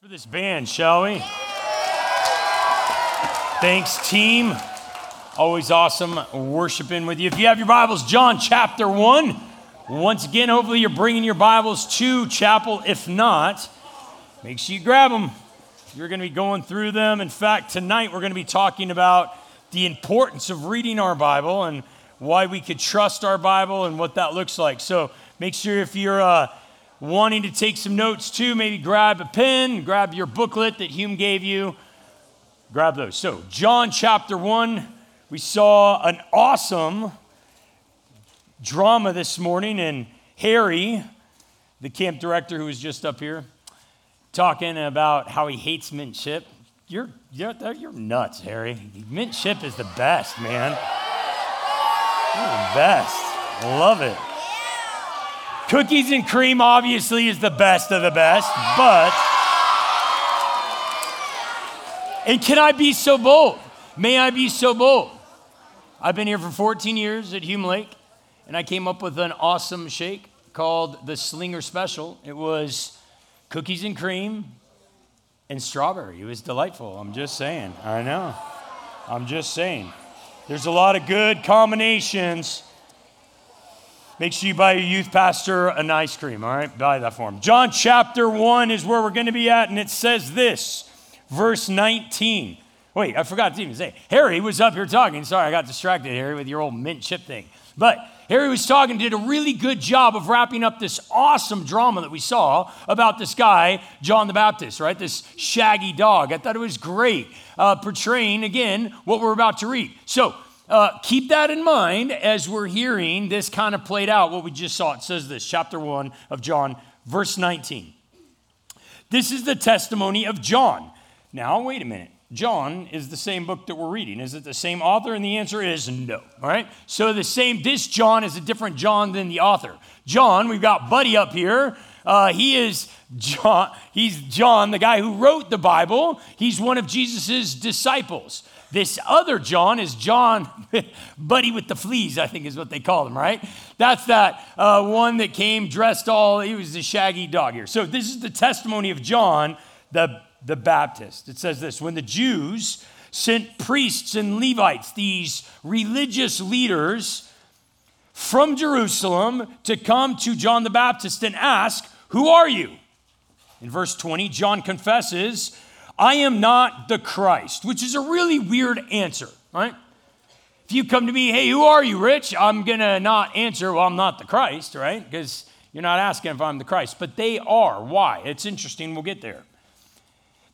for this band, shall we? Thanks, team. Always awesome worshiping with you. If you have your Bibles, John chapter 1. Once again, hopefully you're bringing your Bibles to chapel. If not, make sure you grab them. You're going to be going through them. In fact, tonight we're going to be talking about the importance of reading our Bible and why we could trust our Bible and what that looks like. So make sure if you're uh, wanting to take some notes too, maybe grab a pen, grab your booklet that Hume gave you, grab those. So, John chapter 1, we saw an awesome drama this morning, and Harry, the camp director who was just up here, talking about how he hates mint chip. You're, you're, you're nuts, Harry. Mint chip is the best, man. You're the best. Love it. Cookies and cream obviously is the best of the best, but. And can I be so bold? May I be so bold? I've been here for 14 years at Hume Lake, and I came up with an awesome shake called the Slinger Special. It was cookies and cream and strawberry. It was delightful. I'm just saying. I know. I'm just saying. There's a lot of good combinations Make sure you buy your youth pastor an ice cream, all right? Buy that for him. John chapter 1 is where we're going to be at, and it says this, verse 19. Wait, I forgot to even say. Harry was up here talking. Sorry, I got distracted, Harry, with your old mint chip thing. But Harry was talking, did a really good job of wrapping up this awesome drama that we saw about this guy, John the Baptist, right? This shaggy dog. I thought it was great, uh, portraying, again, what we're about to read. So, uh, keep that in mind as we're hearing this kind of played out, what we just saw. It says this, chapter 1 of John, verse 19. This is the testimony of John. Now, wait a minute. John is the same book that we're reading. Is it the same author? And the answer is no. All right. So the same, this John is a different John than the author. John, we've got Buddy up here. Uh, he is John. He's John, the guy who wrote the Bible. He's one of Jesus's disciples. This other John is John, buddy with the fleas, I think is what they call him, right? That's that uh, one that came dressed all, he was the shaggy dog here. So this is the testimony of John, the, the Baptist. It says this When the Jews sent priests and Levites, these religious leaders, from Jerusalem to come to John the Baptist and ask, Who are you? In verse 20, John confesses, I am not the Christ, which is a really weird answer, right? If you come to me, hey, who are you, Rich? I'm going to not answer, well, I'm not the Christ, right? Because you're not asking if I'm the Christ, but they are. Why? It's interesting. We'll get there.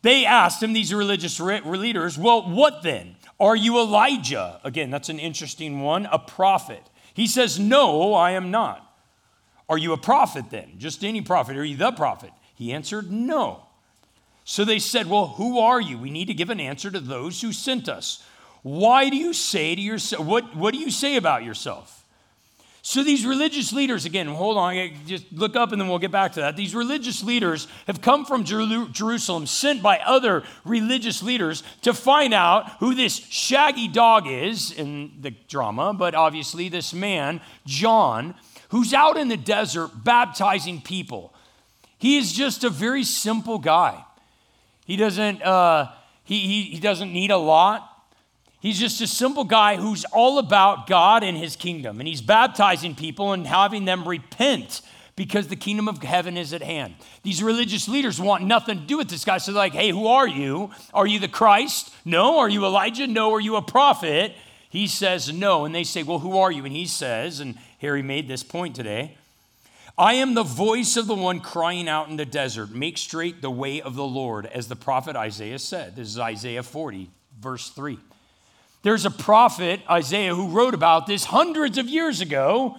They asked him, these religious leaders, well, what then? Are you Elijah? Again, that's an interesting one, a prophet. He says, no, I am not. Are you a prophet then? Just any prophet? Are you the prophet? He answered, no. So they said, Well, who are you? We need to give an answer to those who sent us. Why do you say to yourself, what, what do you say about yourself? So these religious leaders, again, hold on, just look up and then we'll get back to that. These religious leaders have come from Jerusalem, sent by other religious leaders to find out who this shaggy dog is in the drama, but obviously this man, John, who's out in the desert baptizing people. He is just a very simple guy. He doesn't, uh, he, he, he doesn't need a lot. He's just a simple guy who's all about God and his kingdom. And he's baptizing people and having them repent because the kingdom of heaven is at hand. These religious leaders want nothing to do with this guy. So they're like, hey, who are you? Are you the Christ? No. Are you Elijah? No. Are you a prophet? He says no. And they say, well, who are you? And he says, and Harry made this point today I am the voice of the one crying out in the desert, make straight the way of the Lord, as the prophet Isaiah said. This is Isaiah 40, verse 3. There's a prophet, Isaiah, who wrote about this hundreds of years ago.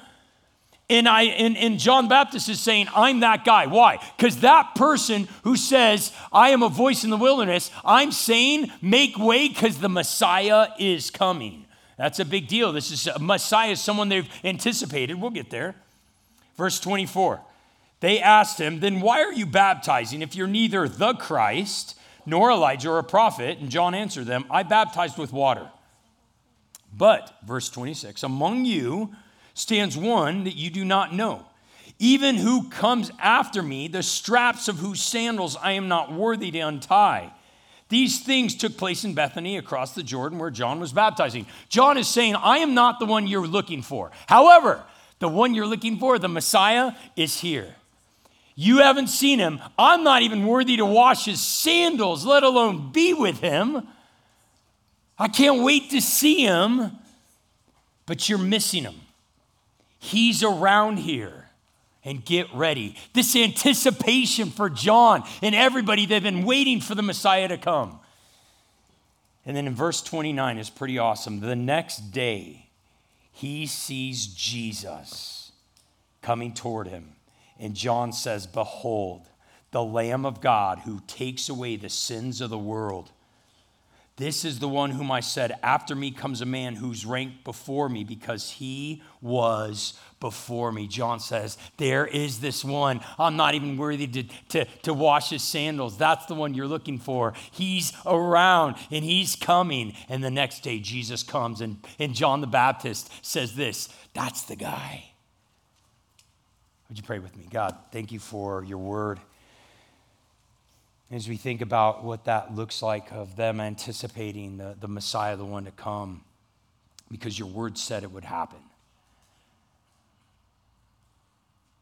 And, I, and, and John Baptist is saying, I'm that guy. Why? Because that person who says, I am a voice in the wilderness, I'm saying, make way because the Messiah is coming. That's a big deal. This is a Messiah someone they've anticipated. We'll get there. Verse 24 They asked him, Then why are you baptizing if you're neither the Christ nor Elijah or a prophet? And John answered them, I baptized with water. But, verse 26, among you stands one that you do not know. even who comes after me, the straps of whose sandals I am not worthy to untie. These things took place in Bethany across the Jordan where John was baptizing. John is saying, I am not the one you're looking for. However, the one you're looking for, the Messiah, is here. You haven't seen him. I'm not even worthy to wash his sandals, let alone be with him. I can't wait to see him, but you're missing him. He's around here and get ready. This anticipation for John and everybody, they've been waiting for the Messiah to come. And then in verse 29 is pretty awesome. The next day, he sees Jesus coming toward him. And John says, Behold, the Lamb of God who takes away the sins of the world. This is the one whom I said, After me comes a man who's ranked before me because he was before me. John says, There is this one. I'm not even worthy to, to, to wash his sandals. That's the one you're looking for. He's around and he's coming. And the next day, Jesus comes, and, and John the Baptist says this That's the guy. Would you pray with me? God, thank you for your word as we think about what that looks like of them anticipating the, the Messiah, the one to come, because your word said it would happen.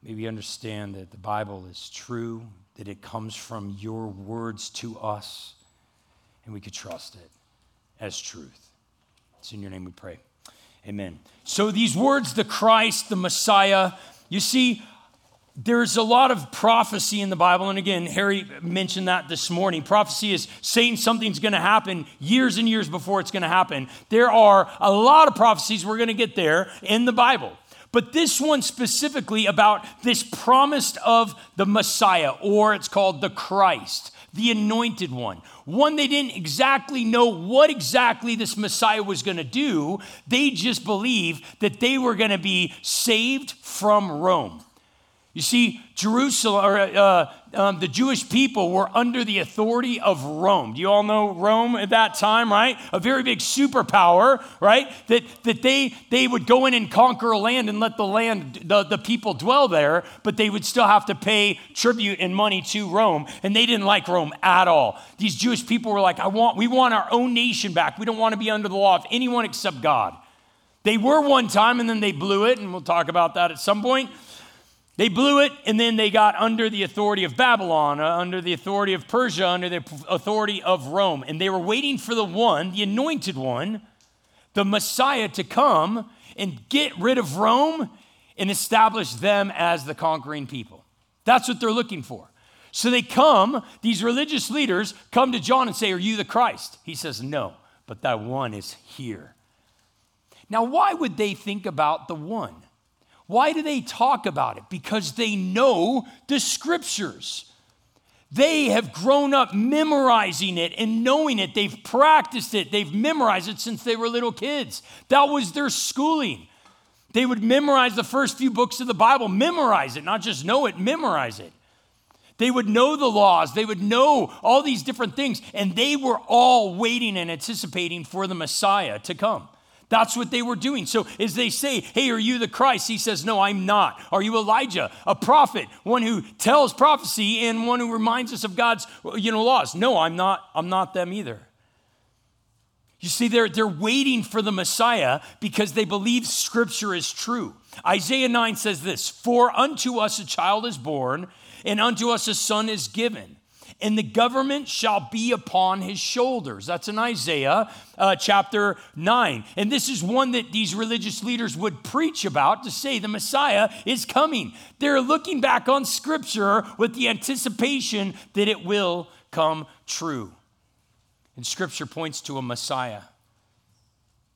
Maybe understand that the Bible is true, that it comes from your words to us, and we could trust it as truth. It's in your name we pray. Amen. So, these words, the Christ, the Messiah, you see, there's a lot of prophecy in the Bible. And again, Harry mentioned that this morning. Prophecy is saying something's going to happen years and years before it's going to happen. There are a lot of prophecies, we're going to get there in the Bible. But this one specifically about this promise of the Messiah, or it's called the Christ, the anointed one. One, they didn't exactly know what exactly this Messiah was going to do. They just believed that they were going to be saved from Rome. You see, Jerusalem, or uh, um, the Jewish people were under the authority of Rome. Do you all know Rome at that time, right? A very big superpower, right? That, that they, they would go in and conquer a land and let the land, the, the people dwell there, but they would still have to pay tribute and money to Rome. And they didn't like Rome at all. These Jewish people were like, I want, we want our own nation back. We don't want to be under the law of anyone except God. They were one time and then they blew it, and we'll talk about that at some point. They blew it, and then they got under the authority of Babylon, uh, under the authority of Persia, under the authority of Rome. And they were waiting for the one, the anointed one, the Messiah, to come and get rid of Rome and establish them as the conquering people. That's what they're looking for. So they come, these religious leaders come to John and say, Are you the Christ? He says, No, but that one is here. Now, why would they think about the one? Why do they talk about it? Because they know the scriptures. They have grown up memorizing it and knowing it. They've practiced it. They've memorized it since they were little kids. That was their schooling. They would memorize the first few books of the Bible, memorize it, not just know it, memorize it. They would know the laws, they would know all these different things, and they were all waiting and anticipating for the Messiah to come. That's what they were doing. So as they say, Hey, are you the Christ? He says, No, I'm not. Are you Elijah, a prophet, one who tells prophecy and one who reminds us of God's you know, laws? No, I'm not, I'm not them either. You see, they're, they're waiting for the Messiah because they believe Scripture is true. Isaiah 9 says this For unto us a child is born, and unto us a son is given and the government shall be upon his shoulders. That's in Isaiah uh, chapter 9. And this is one that these religious leaders would preach about to say the Messiah is coming. They're looking back on scripture with the anticipation that it will come true. And scripture points to a Messiah.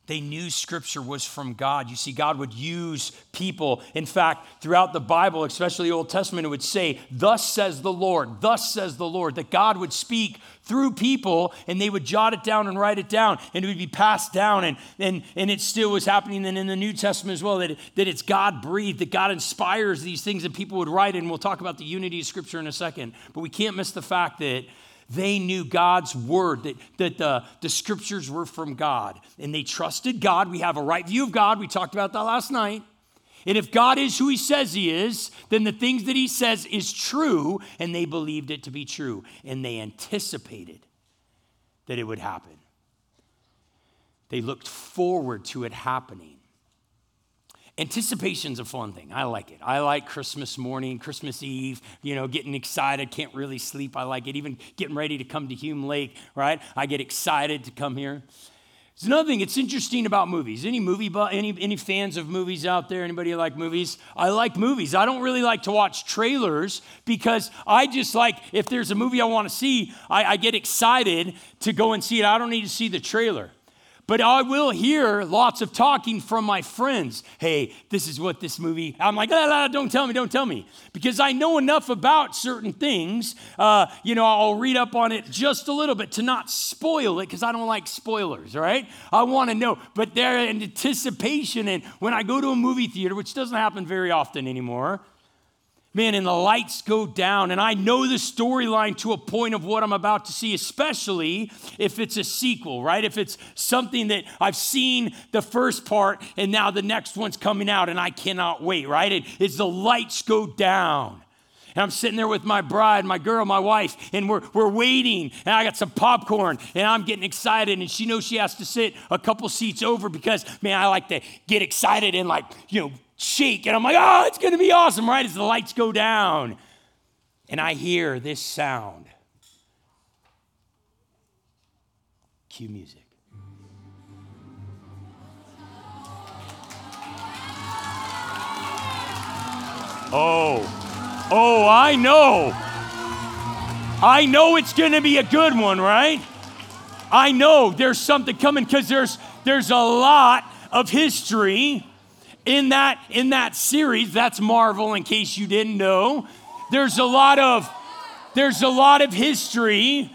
They knew scripture was from God. You see, God would use people. In fact, throughout the Bible, especially the Old Testament, it would say, Thus says the Lord, thus says the Lord, that God would speak through people and they would jot it down and write it down and it would be passed down. And, and, and it still was happening then in the New Testament as well, that, that it's God breathed, that God inspires these things that people would write. And we'll talk about the unity of scripture in a second. But we can't miss the fact that they knew God's word, that, that the, the scriptures were from God, and they trusted God. We have a right view of God. We talked about that last night. And if God is who he says he is, then the things that he says is true, and they believed it to be true, and they anticipated that it would happen. They looked forward to it happening. Anticipation's a fun thing. I like it. I like Christmas morning, Christmas Eve, you know, getting excited, can't really sleep. I like it. Even getting ready to come to Hume Lake, right? I get excited to come here. It's another thing. It's interesting about movies. Any movie, any any fans of movies out there? Anybody like movies? I like movies. I don't really like to watch trailers because I just like if there's a movie I want to see, I, I get excited to go and see it. I don't need to see the trailer. But I will hear lots of talking from my friends. Hey, this is what this movie. I'm like, ah, ah, don't tell me, don't tell me, because I know enough about certain things. Uh, you know, I'll read up on it just a little bit to not spoil it, because I don't like spoilers. Right? I want to know, but there anticipation, and when I go to a movie theater, which doesn't happen very often anymore, Man, and the lights go down, and I know the storyline to a point of what I'm about to see, especially if it's a sequel, right? If it's something that I've seen the first part and now the next one's coming out and I cannot wait, right? It, it's the lights go down. And I'm sitting there with my bride, my girl, my wife, and we're, we're waiting. And I got some popcorn, and I'm getting excited. And she knows she has to sit a couple seats over because, man, I like to get excited and, like, you know, shake. And I'm like, oh, it's going to be awesome, right? As the lights go down. And I hear this sound. Cue music. Oh, oh, I know. I know it's going to be a good one, right? I know there's something coming because there's there's a lot of history in that in that series that's marvel in case you didn't know there's a lot of there's a lot of history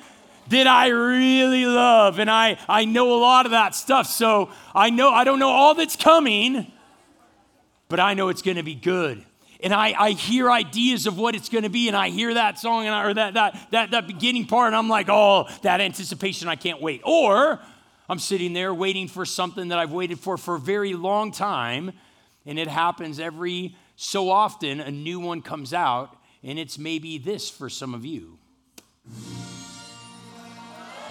that i really love and i i know a lot of that stuff so i know i don't know all that's coming but i know it's going to be good and I, I hear ideas of what it's going to be, and I hear that song and I, or that, that, that, that beginning part, and I'm like, oh, that anticipation, I can't wait. Or I'm sitting there waiting for something that I've waited for for a very long time, and it happens every so often, a new one comes out, and it's maybe this for some of you.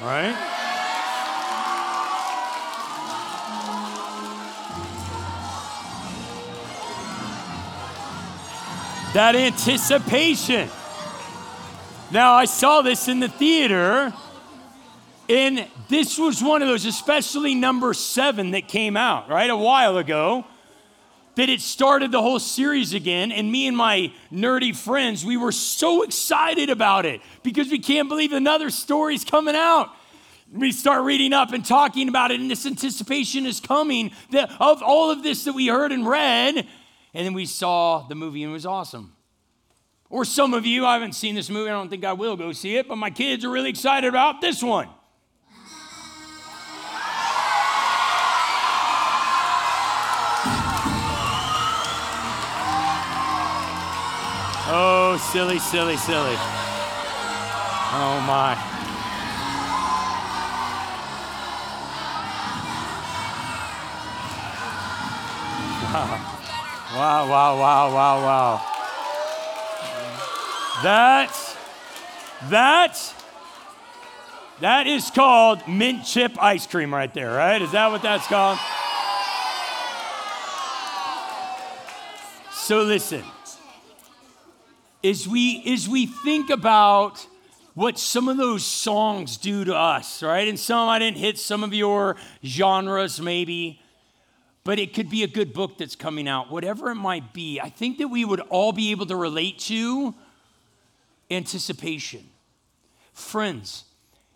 Right? That anticipation. Now, I saw this in the theater, and this was one of those, especially number seven that came out, right, a while ago that it started the whole series again. And me and my nerdy friends, we were so excited about it because we can't believe another story's coming out. We start reading up and talking about it, and this anticipation is coming that, of all of this that we heard and read. And then we saw the movie and it was awesome. Or some of you, I haven't seen this movie, I don't think I will go see it, but my kids are really excited about this one. Oh, silly, silly, silly. Oh, my. Wow, wow, wow, wow, wow. That, that, that is called mint chip ice cream right there, right? Is that what that's called? So listen is we, is we think about what some of those songs do to us, right? And some I didn't hit some of your genres, maybe, but it could be a good book that's coming out, whatever it might be. I think that we would all be able to relate to anticipation. Friends,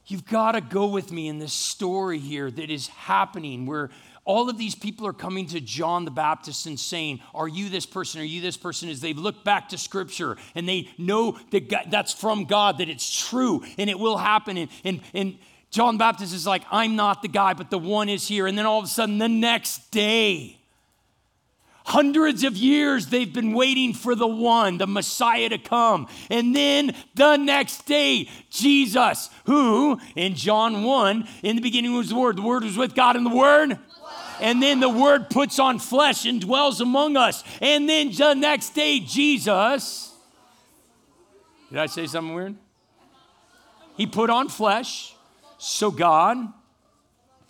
you've got to go with me in this story here that is happening where all of these people are coming to John the Baptist and saying, Are you this person? Are you this person? As they've looked back to Scripture and they know that God, that's from God, that it's true and it will happen. And, and, and John Baptist is like, I'm not the guy, but the one is here. And then all of a sudden, the next day, Hundreds of years they've been waiting for the one, the Messiah to come. And then the next day, Jesus, who in John 1, in the beginning was the Word, the Word was with God, and the Word And then the word puts on flesh and dwells among us. And then the next day, Jesus. Did I say something weird? He put on flesh. So God,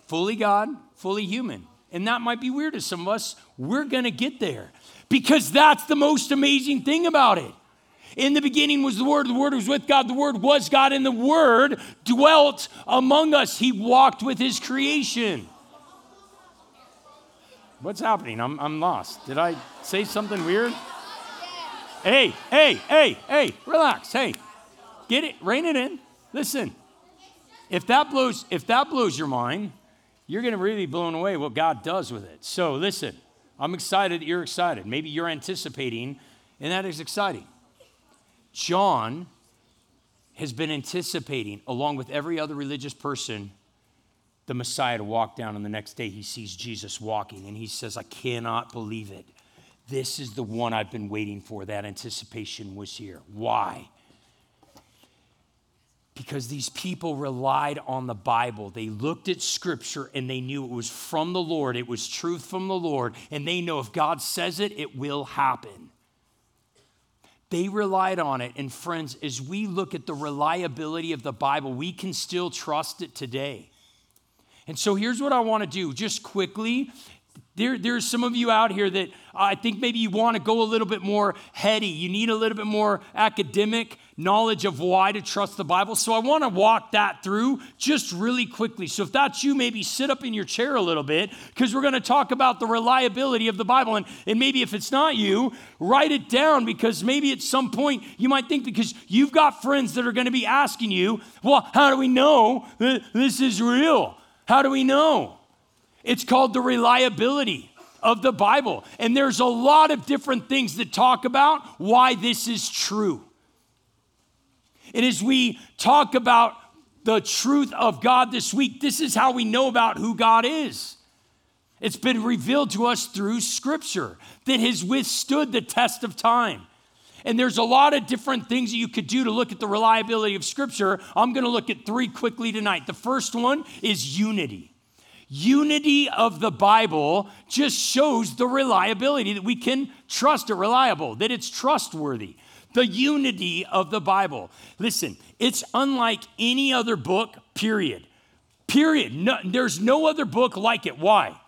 fully God, fully human. And that might be weird to some of us. We're going to get there because that's the most amazing thing about it. In the beginning was the Word, the Word was with God, the Word was God, and the Word dwelt among us. He walked with His creation. What's happening? I'm, I'm lost. Did I say something weird? Hey, hey, hey, hey, relax. Hey, get it, rein it in. Listen, if that blows, if that blows your mind, you're going to really be blown away what God does with it. So listen, I'm excited you're excited. Maybe you're anticipating, and that is exciting. John has been anticipating, along with every other religious person, the Messiah to walk down, and the next day he sees Jesus walking, and he says, I cannot believe it. This is the one I've been waiting for. That anticipation was here. Why? because these people relied on the Bible. They looked at Scripture and they knew it was from the Lord, it was truth from the Lord, and they know if God says it, it will happen. They relied on it. And friends, as we look at the reliability of the Bible, we can still trust it today. And so here's what I want to do just quickly there, there's some of you out here that I think maybe you want to go a little bit more heady. You need a little bit more academic knowledge of why to trust the Bible. So I want to walk that through just really quickly. So if that's you, maybe sit up in your chair a little bit because we're going to talk about the reliability of the Bible. And, and maybe if it's not you, write it down because maybe at some point you might think because you've got friends that are going to be asking you, well, how do we know this is real? How do we know? It's called the reliability of the Bible. And there's a lot of different things that talk about why this is true. And as we talk about the truth of God this week, this is how we know about who God is. It's been revealed to us through Scripture that has withstood the test of time. And there's a lot of different things that you could do to look at the reliability of Scripture. I'm going to look at three quickly tonight. The first one is unity. Unity of the Bible just shows the reliability that we can trust it reliable, that it's trustworthy. The unity of the Bible. Listen, it's unlike any other book, period. Period. No, there's no other book like it. Why?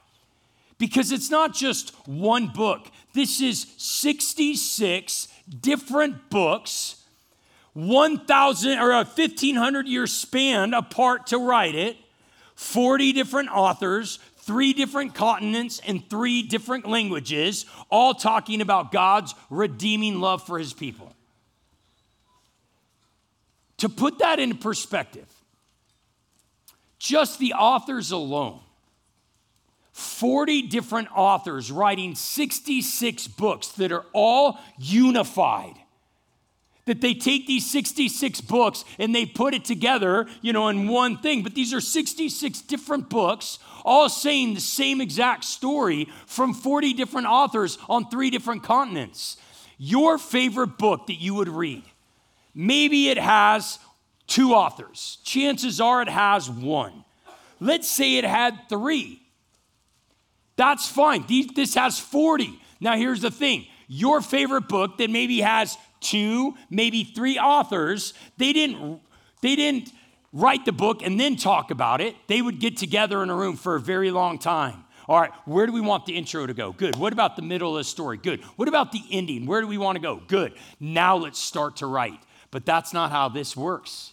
Because it's not just one book. This is 66 different books, 1,000 or a 1,500 year span apart to write it 40 different authors, three different continents, and three different languages, all talking about God's redeeming love for his people. To put that in perspective, just the authors alone, 40 different authors writing 66 books that are all unified that they take these 66 books and they put it together, you know, in one thing. But these are 66 different books, all saying the same exact story from 40 different authors on three different continents. Your favorite book that you would read, maybe it has two authors. Chances are it has one. Let's say it had three. That's fine. This has 40. Now, here's the thing your favorite book that maybe has two, maybe three authors, they didn't, they didn't write the book and then talk about it. They would get together in a room for a very long time. All right, where do we want the intro to go? Good. What about the middle of the story? Good. What about the ending? Where do we want to go? Good. Now let's start to write. But that's not how this works.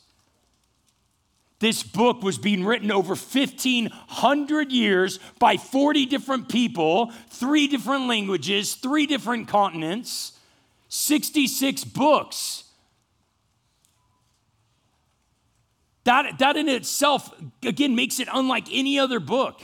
This book was being written over 1,500 years by 40 different people, three different languages, three different continents. 66 books. That, that in itself, again, makes it unlike any other book.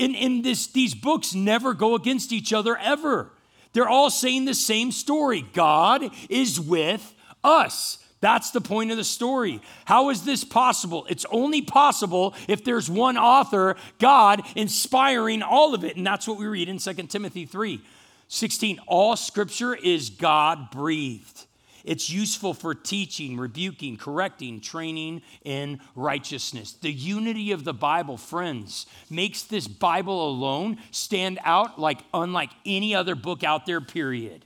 And, and this, these books never go against each other ever. They're all saying the same story God is with us. That's the point of the story. How is this possible? It's only possible if there's one author, God, inspiring all of it. And that's what we read in 2 Timothy 3. 16, all scripture is God breathed. It's useful for teaching, rebuking, correcting, training in righteousness. The unity of the Bible, friends, makes this Bible alone stand out like unlike any other book out there, period.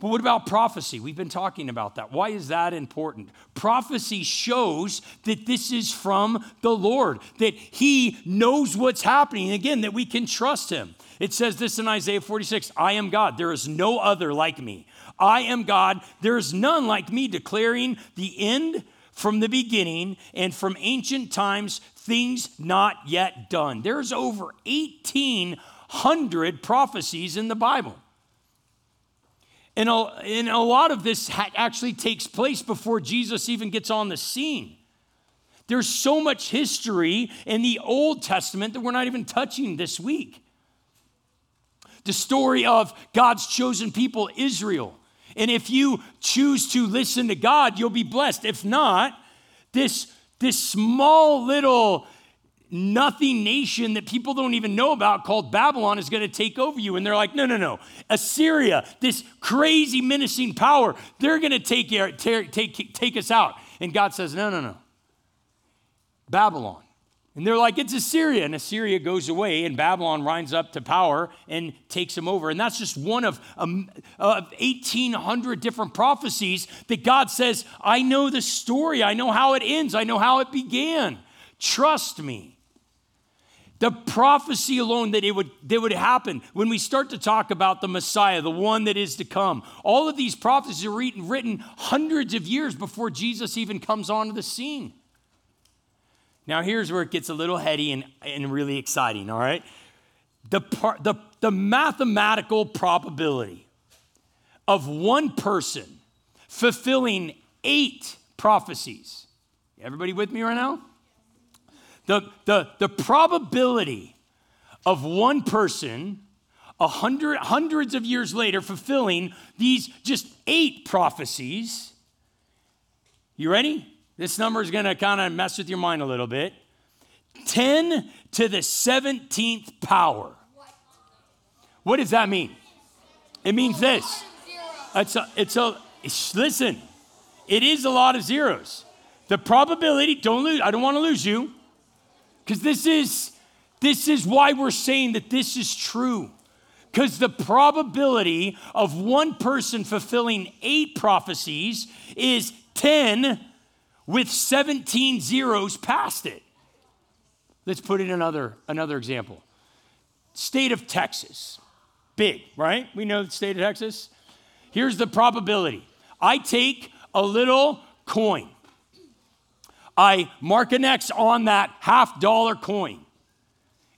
But what about prophecy? We've been talking about that. Why is that important? Prophecy shows that this is from the Lord, that He knows what's happening. Again, that we can trust Him. It says this in Isaiah 46 I am God, there is no other like me. I am God, there is none like me, declaring the end from the beginning and from ancient times, things not yet done. There's over 1,800 prophecies in the Bible. And a, and a lot of this ha- actually takes place before Jesus even gets on the scene. There's so much history in the Old Testament that we're not even touching this week. The story of God's chosen people, Israel. And if you choose to listen to God, you'll be blessed. If not, this, this small little nothing nation that people don't even know about called Babylon is going to take over you. And they're like, no, no, no. Assyria, this crazy menacing power, they're going to take, take, take, take us out. And God says, no, no, no. Babylon. And they're like, it's Assyria. And Assyria goes away, and Babylon rises up to power and takes them over. And that's just one of, um, of 1,800 different prophecies that God says, I know the story. I know how it ends. I know how it began. Trust me. The prophecy alone that it would, that would happen when we start to talk about the Messiah, the one that is to come. All of these prophecies are written, written hundreds of years before Jesus even comes onto the scene. Now, here's where it gets a little heady and, and really exciting, all right? The, par, the, the mathematical probability of one person fulfilling eight prophecies. Everybody with me right now? The, the, the probability of one person a hundred, hundreds of years later fulfilling these just eight prophecies. You ready? This number is going to kind of mess with your mind a little bit. 10 to the 17th power. What does that mean? It means this. It's a, it's a, listen, it is a lot of zeros. The probability, don't lose, I don't want to lose you. Because this is this is why we're saying that this is true. Because the probability of one person fulfilling eight prophecies is 10 with 17 zeros past it. Let's put in another, another example. State of Texas. Big, right? We know the state of Texas. Here's the probability I take a little coin I mark an X on that half dollar coin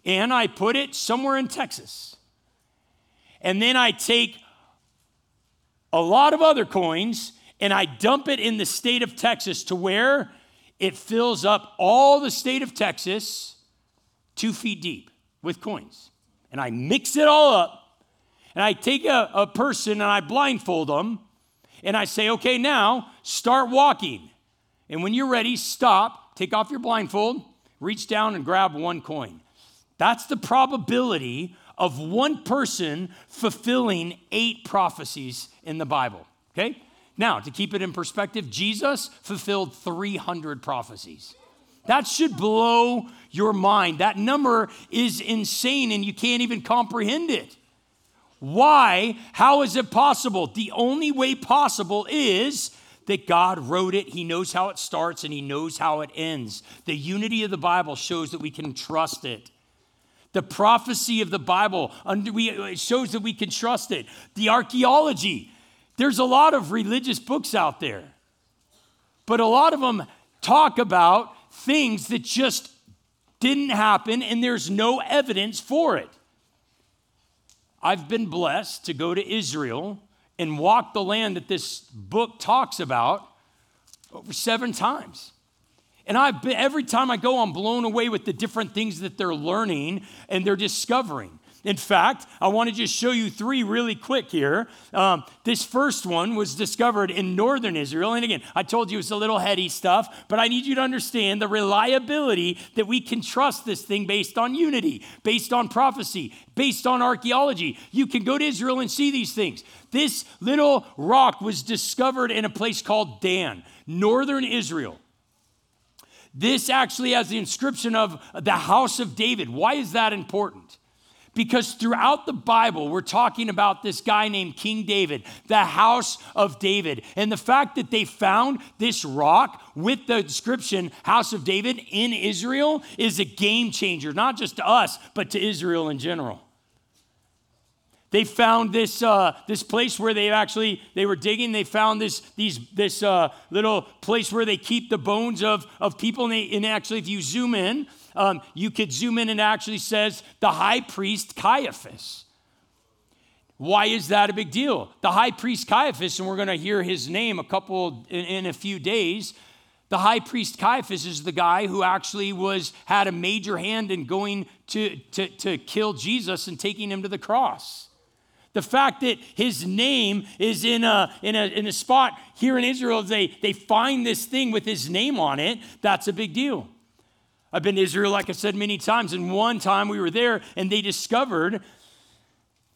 and I put it somewhere in Texas. And then I take a lot of other coins and I dump it in the state of Texas to where it fills up all the state of Texas two feet deep with coins. And I mix it all up and I take a, a person and I blindfold them and I say, okay, now start walking. And when you're ready, stop, take off your blindfold, reach down and grab one coin. That's the probability of one person fulfilling eight prophecies in the Bible. Okay? Now, to keep it in perspective, Jesus fulfilled 300 prophecies. That should blow your mind. That number is insane and you can't even comprehend it. Why? How is it possible? The only way possible is that God wrote it. He knows how it starts and He knows how it ends. The unity of the Bible shows that we can trust it. The prophecy of the Bible shows that we can trust it. The archaeology, there's a lot of religious books out there, but a lot of them talk about things that just didn't happen and there's no evidence for it. I've been blessed to go to Israel and walk the land that this book talks about over seven times. And I've been, every time I go, I'm blown away with the different things that they're learning and they're discovering. In fact, I want to just show you three really quick here. Um, this first one was discovered in northern Israel. And again, I told you it's a little heady stuff, but I need you to understand the reliability that we can trust this thing based on unity, based on prophecy, based on archaeology. You can go to Israel and see these things. This little rock was discovered in a place called Dan, northern Israel. This actually has the inscription of the house of David. Why is that important? Because throughout the Bible, we're talking about this guy named King David, the house of David. And the fact that they found this rock with the inscription house of David in Israel is a game changer, not just to us, but to Israel in general. They found this, uh, this place where they actually, they were digging, they found this, these, this uh, little place where they keep the bones of, of people. And, they, and actually, if you zoom in, um, you could zoom in and actually says the high priest Caiaphas. Why is that a big deal? The high priest Caiaphas, and we're going to hear his name a couple in, in a few days. The high priest Caiaphas is the guy who actually was had a major hand in going to, to, to kill Jesus and taking him to the cross. The fact that his name is in a, in a, in a spot here in Israel, they, they find this thing with his name on it, that's a big deal. I've been to Israel, like I said many times, and one time we were there and they discovered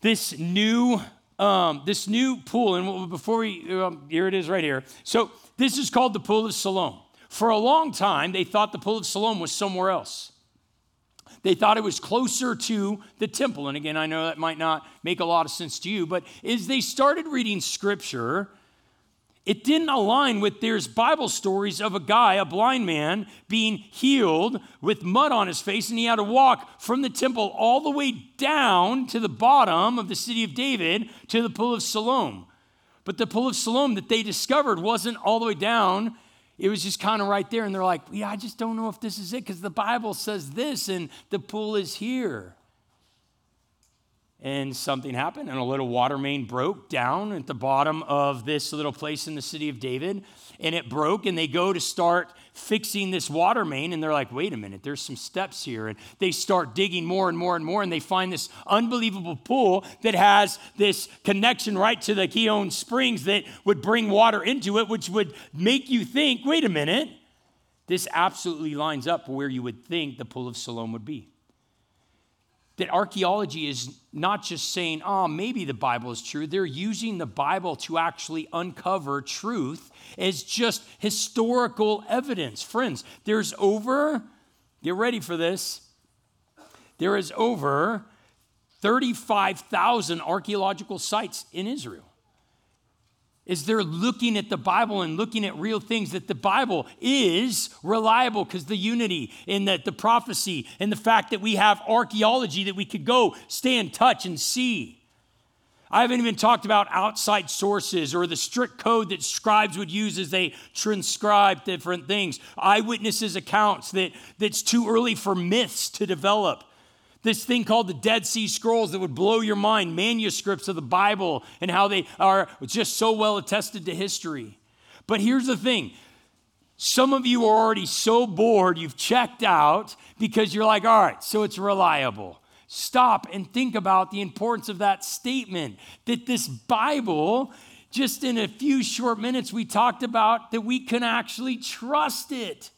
this new um, this new pool. And before we, um, here it is right here. So this is called the Pool of Siloam. For a long time, they thought the Pool of Siloam was somewhere else. They thought it was closer to the temple. And again, I know that might not make a lot of sense to you, but as they started reading scripture, it didn't align with there's Bible stories of a guy, a blind man, being healed with mud on his face, and he had to walk from the temple all the way down to the bottom of the city of David to the pool of Siloam. But the pool of Siloam that they discovered wasn't all the way down. It was just kind of right there. And they're like, yeah, I just don't know if this is it because the Bible says this and the pool is here and something happened, and a little water main broke down at the bottom of this little place in the city of David. And it broke, and they go to start fixing this water main, and they're like, wait a minute, there's some steps here. And they start digging more and more and more, and they find this unbelievable pool that has this connection right to the Gihon Springs that would bring water into it, which would make you think, wait a minute, this absolutely lines up where you would think the pool of Siloam would be that archaeology is not just saying, oh, maybe the Bible is true. They're using the Bible to actually uncover truth as just historical evidence. Friends, there's over, get ready for this, there is over 35,000 archaeological sites in Israel is they're looking at the Bible and looking at real things that the Bible is reliable because the unity and that the prophecy and the fact that we have archaeology that we could go stay in touch and see. I haven't even talked about outside sources or the strict code that scribes would use as they transcribe different things. Eyewitnesses' accounts that, that's too early for myths to develop this thing called the Dead Sea Scrolls that would blow your mind, manuscripts of the Bible and how they are just so well attested to history. But here's the thing some of you are already so bored, you've checked out because you're like, all right, so it's reliable. Stop and think about the importance of that statement that this Bible, just in a few short minutes, we talked about that we can actually trust it.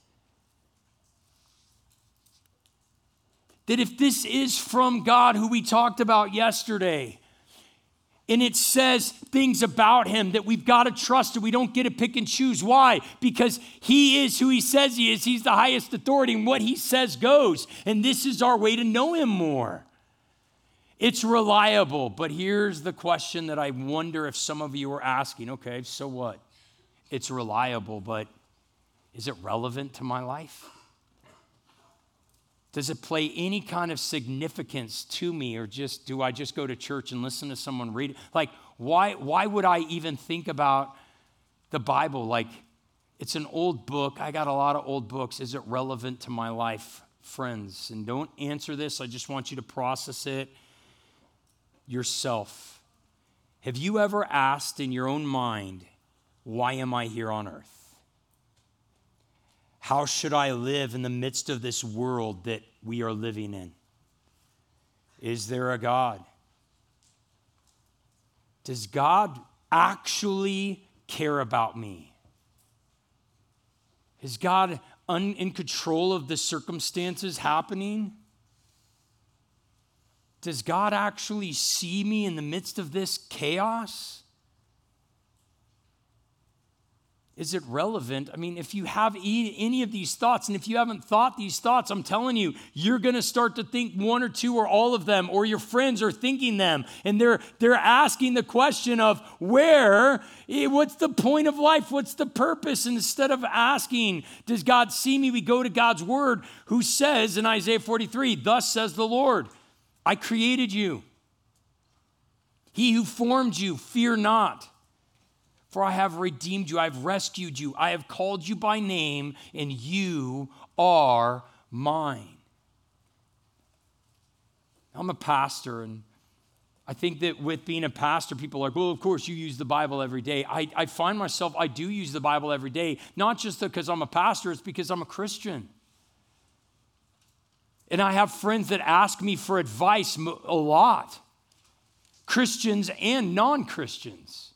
That if this is from God, who we talked about yesterday, and it says things about him that we've got to trust and we don't get to pick and choose. Why? Because he is who he says he is. He's the highest authority, and what he says goes. And this is our way to know him more. It's reliable, but here's the question that I wonder if some of you are asking okay, so what? It's reliable, but is it relevant to my life? Does it play any kind of significance to me, or just do I just go to church and listen to someone read? It? Like, why, why would I even think about the Bible? Like, it's an old book. I got a lot of old books. Is it relevant to my life, friends? And don't answer this. I just want you to process it yourself. Have you ever asked in your own mind, why am I here on earth? How should I live in the midst of this world that we are living in? Is there a God? Does God actually care about me? Is God un- in control of the circumstances happening? Does God actually see me in the midst of this chaos? Is it relevant? I mean, if you have any of these thoughts, and if you haven't thought these thoughts, I'm telling you, you're going to start to think one or two or all of them, or your friends are thinking them, and they're they're asking the question of where, eh, what's the point of life? What's the purpose? And instead of asking, does God see me? We go to God's word, who says in Isaiah 43, "Thus says the Lord, I created you. He who formed you, fear not." For I have redeemed you, I have rescued you, I have called you by name, and you are mine. I'm a pastor, and I think that with being a pastor, people are like, well, of course, you use the Bible every day. I, I find myself, I do use the Bible every day, not just because I'm a pastor, it's because I'm a Christian. And I have friends that ask me for advice a lot, Christians and non Christians.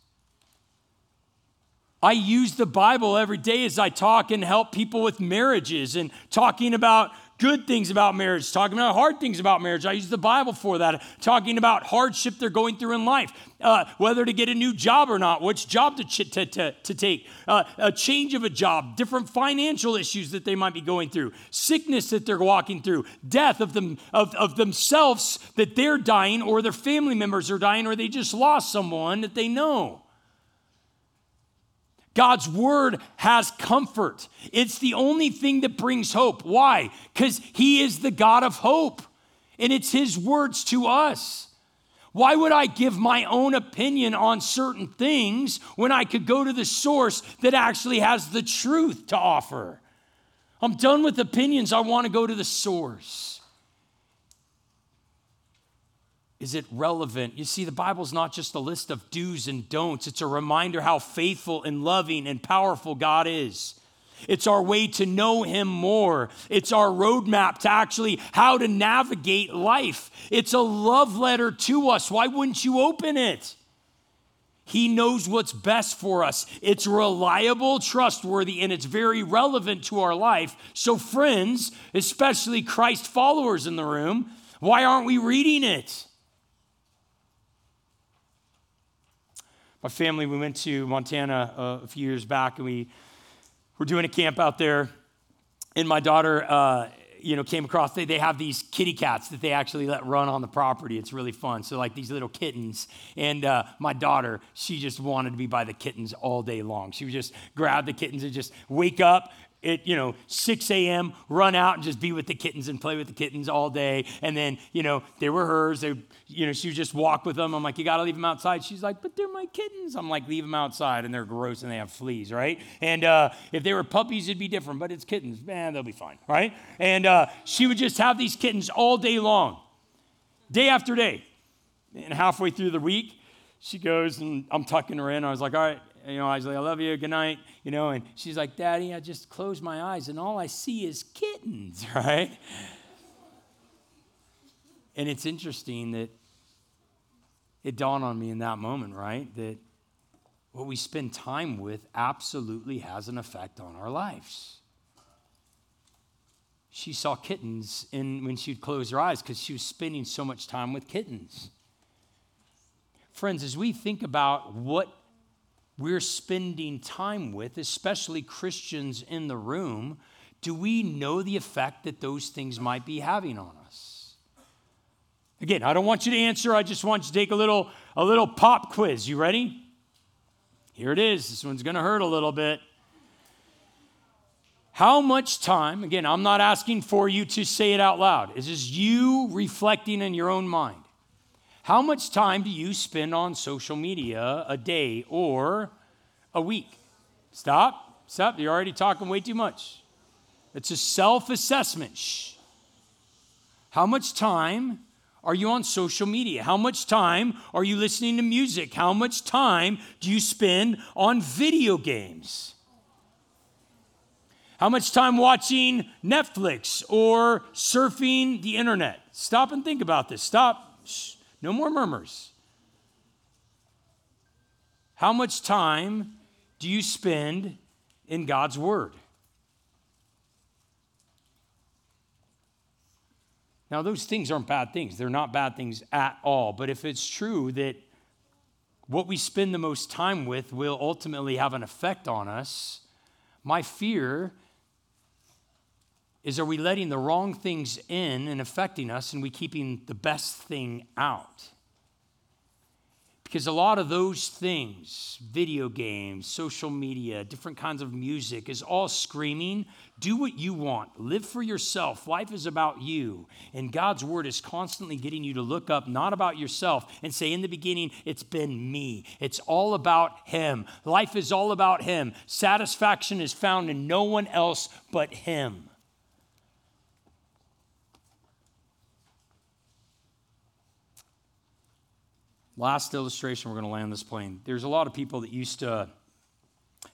I use the Bible every day as I talk and help people with marriages and talking about good things about marriage, talking about hard things about marriage. I use the Bible for that. Talking about hardship they're going through in life, uh, whether to get a new job or not, which job to, ch- to, to, to, take, uh, a change of a job, different financial issues that they might be going through, sickness that they're walking through, death of, them, of, of themselves that they're dying or their family members are dying or they just lost someone that they know. God's word has comfort. It's the only thing that brings hope. Why? Because He is the God of hope, and it's His words to us. Why would I give my own opinion on certain things when I could go to the source that actually has the truth to offer? I'm done with opinions. I want to go to the source. Is it relevant? You see, the Bible's not just a list of do's and don'ts, it's a reminder how faithful and loving and powerful God is. It's our way to know Him more. It's our roadmap to actually how to navigate life. It's a love letter to us. Why wouldn't you open it? He knows what's best for us. It's reliable, trustworthy, and it's very relevant to our life. So, friends, especially Christ followers in the room, why aren't we reading it? My family, we went to Montana uh, a few years back and we were doing a camp out there. And my daughter, uh, you know, came across, they, they have these kitty cats that they actually let run on the property. It's really fun. So, like these little kittens. And uh, my daughter, she just wanted to be by the kittens all day long. She would just grab the kittens and just wake up, at you know 6 a.m run out and just be with the kittens and play with the kittens all day. And then you know they were hers. They you know she would just walk with them. I'm like you got to leave them outside. She's like but they're my kittens. I'm like leave them outside and they're gross and they have fleas right? And uh, if they were puppies it'd be different but it's kittens. Man they'll be fine right? And uh, she would just have these kittens all day long day after day. And halfway through the week she goes and i'm tucking her in. I was like all right you know, I was like, I love you, good night, you know, and she's like, Daddy, I just close my eyes and all I see is kittens, right? And it's interesting that it dawned on me in that moment, right? That what we spend time with absolutely has an effect on our lives. She saw kittens in, when she'd close her eyes because she was spending so much time with kittens. Friends, as we think about what we're spending time with, especially Christians in the room, do we know the effect that those things might be having on us? Again, I don't want you to answer, I just want you to take a little, a little pop quiz. You ready? Here it is. This one's going to hurt a little bit. How much time, again, I'm not asking for you to say it out loud. Is this is you reflecting in your own mind. How much time do you spend on social media a day or a week? Stop. Stop. You're already talking way too much. It's a self assessment. Shh. How much time are you on social media? How much time are you listening to music? How much time do you spend on video games? How much time watching Netflix or surfing the internet? Stop and think about this. Stop. Shh. No more murmurs. How much time do you spend in God's Word? Now, those things aren't bad things. They're not bad things at all. But if it's true that what we spend the most time with will ultimately have an effect on us, my fear is are we letting the wrong things in and affecting us and we keeping the best thing out? Because a lot of those things, video games, social media, different kinds of music, is all screaming, do what you want, live for yourself. Life is about you. And God's word is constantly getting you to look up, not about yourself, and say, in the beginning, it's been me. It's all about Him. Life is all about Him. Satisfaction is found in no one else but Him. Last illustration, we're going to land this plane. There's a lot of people that used to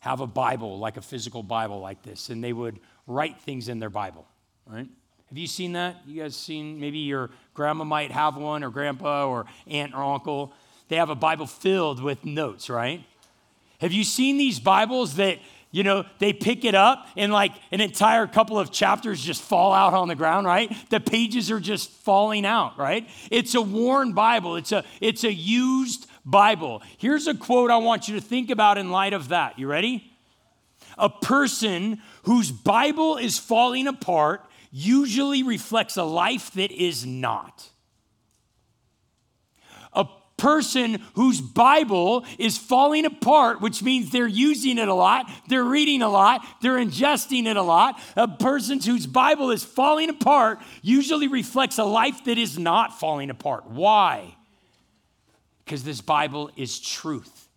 have a Bible, like a physical Bible like this, and they would write things in their Bible, right? Have you seen that? You guys seen, maybe your grandma might have one, or grandpa, or aunt or uncle. They have a Bible filled with notes, right? Have you seen these Bibles that you know, they pick it up and like an entire couple of chapters just fall out on the ground, right? The pages are just falling out, right? It's a worn Bible. It's a it's a used Bible. Here's a quote I want you to think about in light of that. You ready? A person whose Bible is falling apart usually reflects a life that is not person whose Bible is falling apart, which means they're using it a lot, they're reading a lot, they're ingesting it a lot. A person whose Bible is falling apart usually reflects a life that is not falling apart. Why? Because this Bible is truth.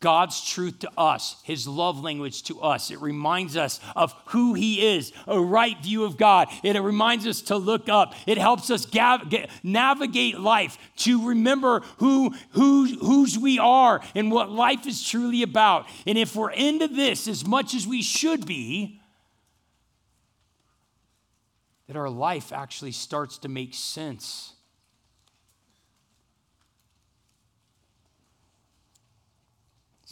God's truth to us, His love language to us. It reminds us of who He is, a right view of God. It reminds us to look up. It helps us gav- navigate life, to remember who, who, whose we are and what life is truly about. And if we're into this as much as we should be, that our life actually starts to make sense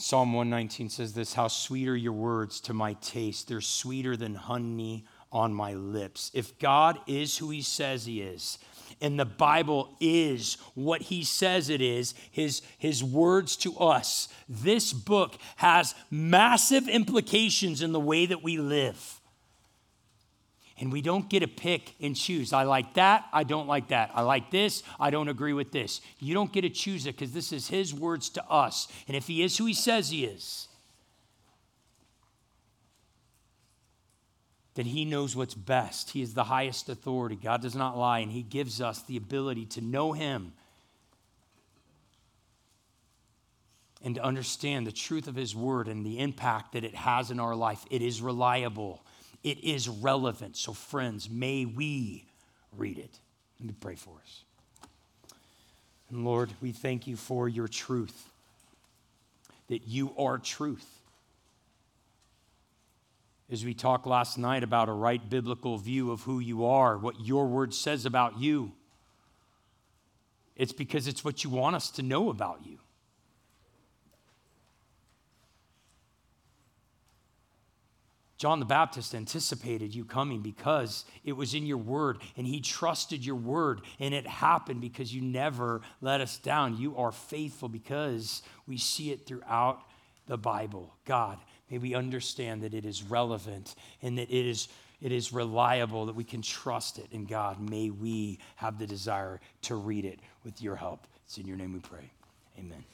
Psalm 119 says this How sweet are your words to my taste. They're sweeter than honey on my lips. If God is who he says he is, and the Bible is what he says it is, his, his words to us, this book has massive implications in the way that we live. And we don't get to pick and choose. I like that. I don't like that. I like this. I don't agree with this. You don't get to choose it because this is His words to us. And if He is who He says He is, then He knows what's best. He is the highest authority. God does not lie, and He gives us the ability to know Him and to understand the truth of His word and the impact that it has in our life. It is reliable it is relevant. So, friends, may we read it. Let me pray for us. And Lord, we thank you for your truth, that you are truth. As we talked last night about a right biblical view of who you are, what your word says about you, it's because it's what you want us to know about you. John the Baptist anticipated you coming because it was in your word and he trusted your word and it happened because you never let us down. You are faithful because we see it throughout the Bible. God, may we understand that it is relevant and that it is it is reliable that we can trust it. And God, may we have the desire to read it with your help. It's in your name we pray. Amen.